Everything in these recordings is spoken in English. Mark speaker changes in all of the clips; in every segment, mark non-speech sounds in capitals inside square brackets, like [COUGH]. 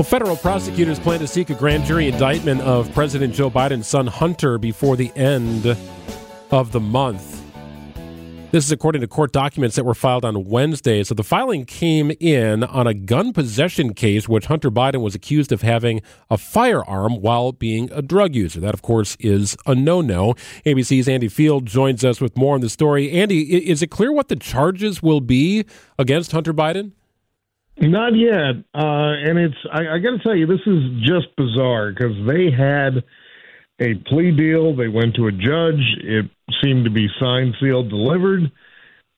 Speaker 1: Well, federal prosecutors plan to seek a grand jury indictment of President Joe Biden's son Hunter before the end of the month. This is according to court documents that were filed on Wednesday. So the filing came in on a gun possession case, which Hunter Biden was accused of having a firearm while being a drug user. That, of course, is a no no. ABC's Andy Field joins us with more on the story. Andy, is it clear what the charges will be against Hunter Biden?
Speaker 2: Not yet, uh, and it's I, I got to tell you, this is just bizarre because they had a plea deal. They went to a judge. It seemed to be signed, sealed, delivered,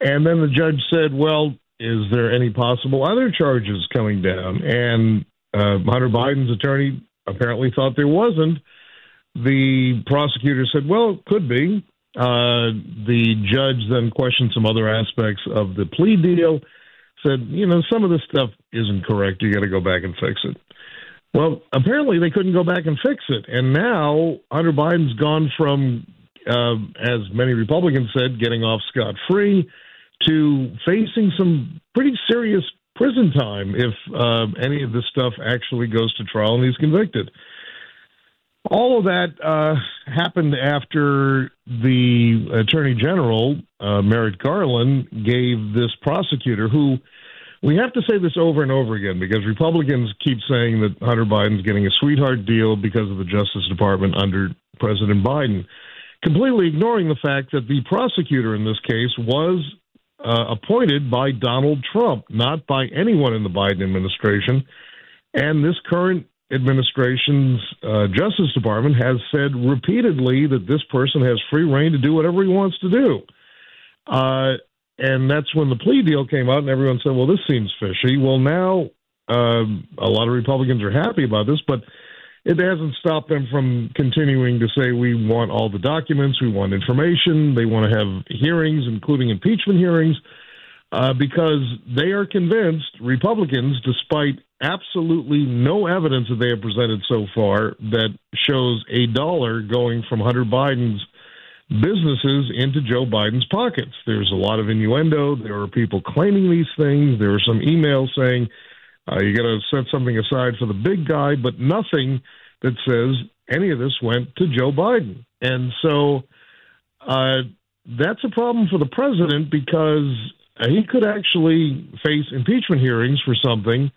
Speaker 2: and then the judge said, "Well, is there any possible other charges coming down?" And uh, Hunter Biden's attorney apparently thought there wasn't. The prosecutor said, "Well, it could be." Uh, the judge then questioned some other aspects of the plea deal said, you know, some of this stuff isn't correct. You got to go back and fix it. Well, apparently they couldn't go back and fix it, and now Hunter Biden's gone from, uh, as many Republicans said, getting off scot free to facing some pretty serious prison time if uh, any of this stuff actually goes to trial and he's convicted. All of that uh, happened after the Attorney General, uh, Garland, gave this prosecutor, who we have to say this over and over again because Republicans keep saying that Hunter Biden's getting a sweetheart deal because of the Justice Department under President Biden, completely ignoring the fact that the prosecutor in this case was uh, appointed by Donald Trump, not by anyone in the Biden administration. And this current administration's uh, Justice Department has said repeatedly that this person has free rein to do whatever he wants to do. Uh, and that's when the plea deal came out, and everyone said, well, this seems fishy. Well, now uh, a lot of Republicans are happy about this, but it hasn't stopped them from continuing to say we want all the documents, we want information, they want to have hearings, including impeachment hearings, uh, because they are convinced, Republicans, despite absolutely no evidence that they have presented so far that shows a dollar going from Hunter Biden's businesses into Joe Biden's pockets. There's a lot of innuendo. There are people claiming these things. There are some emails saying uh, you got to set something aside for the big guy, but nothing that says any of this went to Joe Biden. And so uh, that's a problem for the president because he could actually face impeachment hearings for something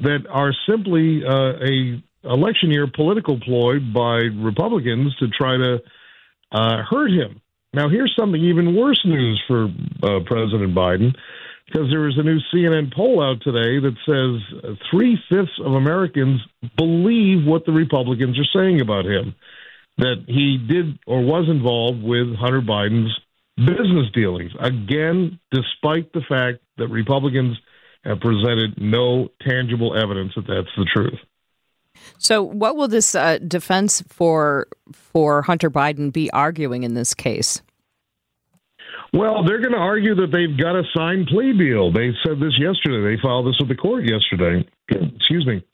Speaker 2: that are simply uh, a election year political ploy by Republicans to try to uh, hurt him. Now, here's something even worse news for uh, President Biden, because there is a new CNN poll out today that says three fifths of Americans believe what the Republicans are saying about him, that he did or was involved with Hunter Biden's business dealings. Again, despite the fact that Republicans have presented no tangible evidence that that's the truth.
Speaker 3: So, what will this uh, defense for for Hunter Biden be arguing in this case?
Speaker 2: Well, they're going to argue that they've got a signed plea deal. They said this yesterday. They filed this with the court yesterday. Excuse me.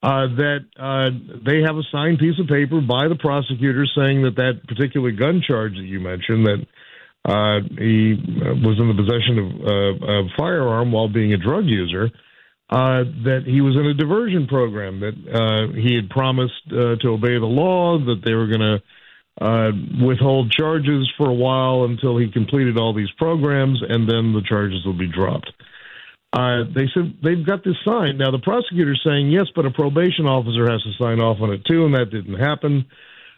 Speaker 2: Uh, that uh, they have a signed piece of paper by the prosecutor saying that that particular gun charge that you mentioned that uh, he was in the possession of uh, a firearm while being a drug user. Uh, that he was in a diversion program, that uh, he had promised uh, to obey the law, that they were going to uh, withhold charges for a while until he completed all these programs, and then the charges will be dropped. They said they've got this signed. Now, the prosecutor's saying, yes, but a probation officer has to sign off on it too, and that didn't happen.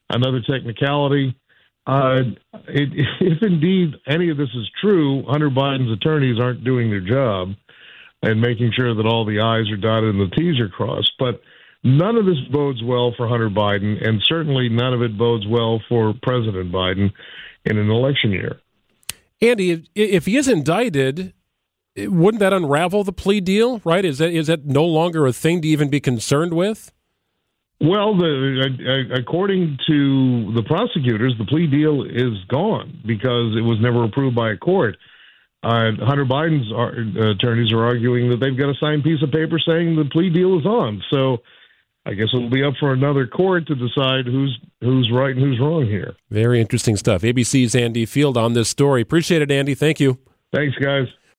Speaker 2: Another technicality. Uh, it, [LAUGHS] if indeed any of this is true, Hunter Biden's attorneys aren't doing their job and making sure that all the I's are dotted and the T's are crossed. But none of this bodes well for Hunter Biden, and certainly none of it bodes well for President Biden in an election year.
Speaker 1: Andy, if he is indicted, wouldn't that unravel the plea deal? Right? Is that is that no longer a thing to even be concerned with?
Speaker 2: Well, the, uh, according to the prosecutors, the plea deal is gone because it was never approved by a court. Uh, Hunter Biden's uh, attorneys are arguing that they've got a signed piece of paper saying the plea deal is on. So I guess it'll be up for another court to decide who's who's right and who's wrong here.
Speaker 1: Very interesting stuff. ABC's Andy Field on this story. Appreciate it, Andy. Thank you.
Speaker 2: Thanks, guys.